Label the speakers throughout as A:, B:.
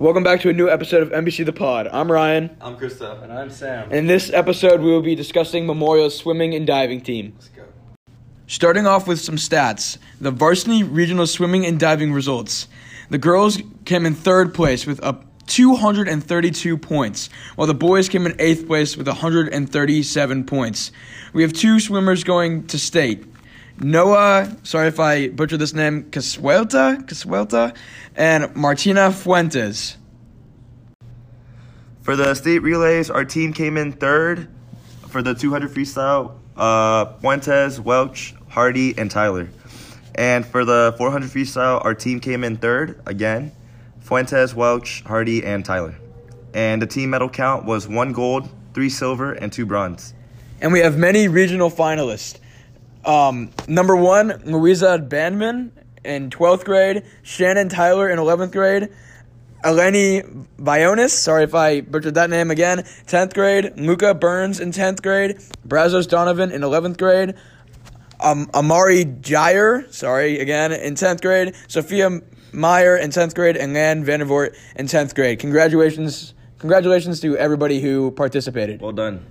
A: Welcome back to a new episode of NBC The Pod. I'm Ryan.
B: I'm Krista.
C: And I'm Sam.
A: In this episode, we will be discussing Memorial's swimming and diving team.
B: Let's go.
A: Starting off with some stats the varsity regional swimming and diving results. The girls came in third place with a 232 points, while the boys came in eighth place with 137 points. We have two swimmers going to state. Noah, sorry if I butchered this name, Casuelta, Casuelta, and Martina Fuentes.
D: For the state relays, our team came in third. For the 200 freestyle, uh, Fuentes, Welch, Hardy, and Tyler. And for the 400 freestyle, our team came in third again. Fuentes, Welch, Hardy, and Tyler. And the team medal count was one gold, three silver, and two bronze.
A: And we have many regional finalists. Um, number one, Louisa Bandman in 12th grade, Shannon Tyler in 11th grade, Eleni Bionis, sorry if I butchered that name again, 10th grade, Luca Burns in 10th grade, Brazos Donovan in 11th grade, um, Amari Jair, sorry again, in 10th grade, Sophia Meyer in 10th grade, and Lan Vandervoort in 10th grade. Congratulations, congratulations to everybody who participated.
D: Well done.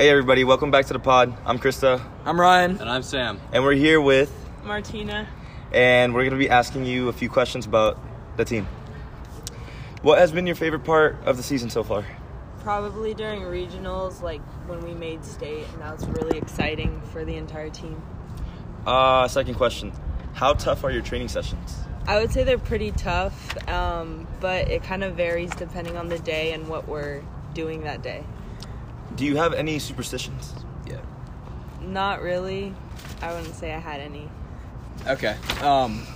D: Hey everybody, welcome back to the pod. I'm Krista,
A: I'm Ryan.
C: And I'm Sam.
D: and we're here with,
E: Martina.
D: and we're gonna be asking you a few questions about the team. What has been your favorite part of the season so far?
E: Probably during regionals, like when we made state, and that was really exciting for the entire team.
D: Uh, second question. How tough are your training sessions?
E: I would say they're pretty tough, um, but it kind of varies depending on the day and what we're doing that day.
D: Do you have any superstitions?
A: Yeah.
E: Not really. I wouldn't say I had any.
A: Okay. Um,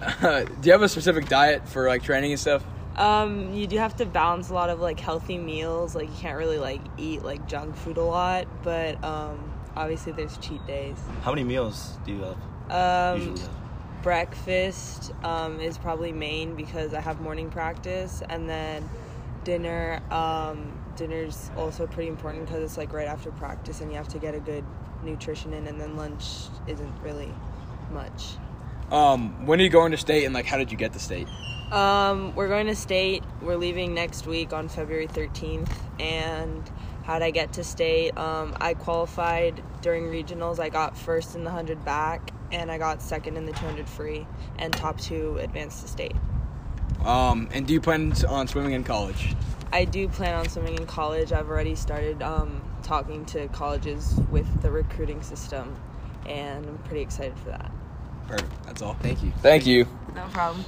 A: do you have a specific diet for like training and stuff?
E: Um, you do have to balance a lot of like healthy meals. Like you can't really like eat like junk food a lot, but um, obviously there's cheat days.
D: How many meals do you have?
E: Um,
D: usually have?
E: breakfast um, is probably main because I have morning practice, and then dinner. Um, dinner's also pretty important because it's like right after practice, and you have to get a good nutrition in, and then lunch isn't really much.
A: Um, when are you going to state and like how did you get to state?
E: Um, we're going to state. We're leaving next week on February 13th. And how'd I get to state? Um, I qualified during regionals. I got first in the 100 back, and I got second in the 200 free, and top two advanced to state.
A: Um, and do you plan on swimming in college?
E: I do plan on swimming in college. I've already started um, talking to colleges with the recruiting system, and I'm pretty excited for that.
A: Perfect. That's all. Thank you. Thank you.
E: No problem.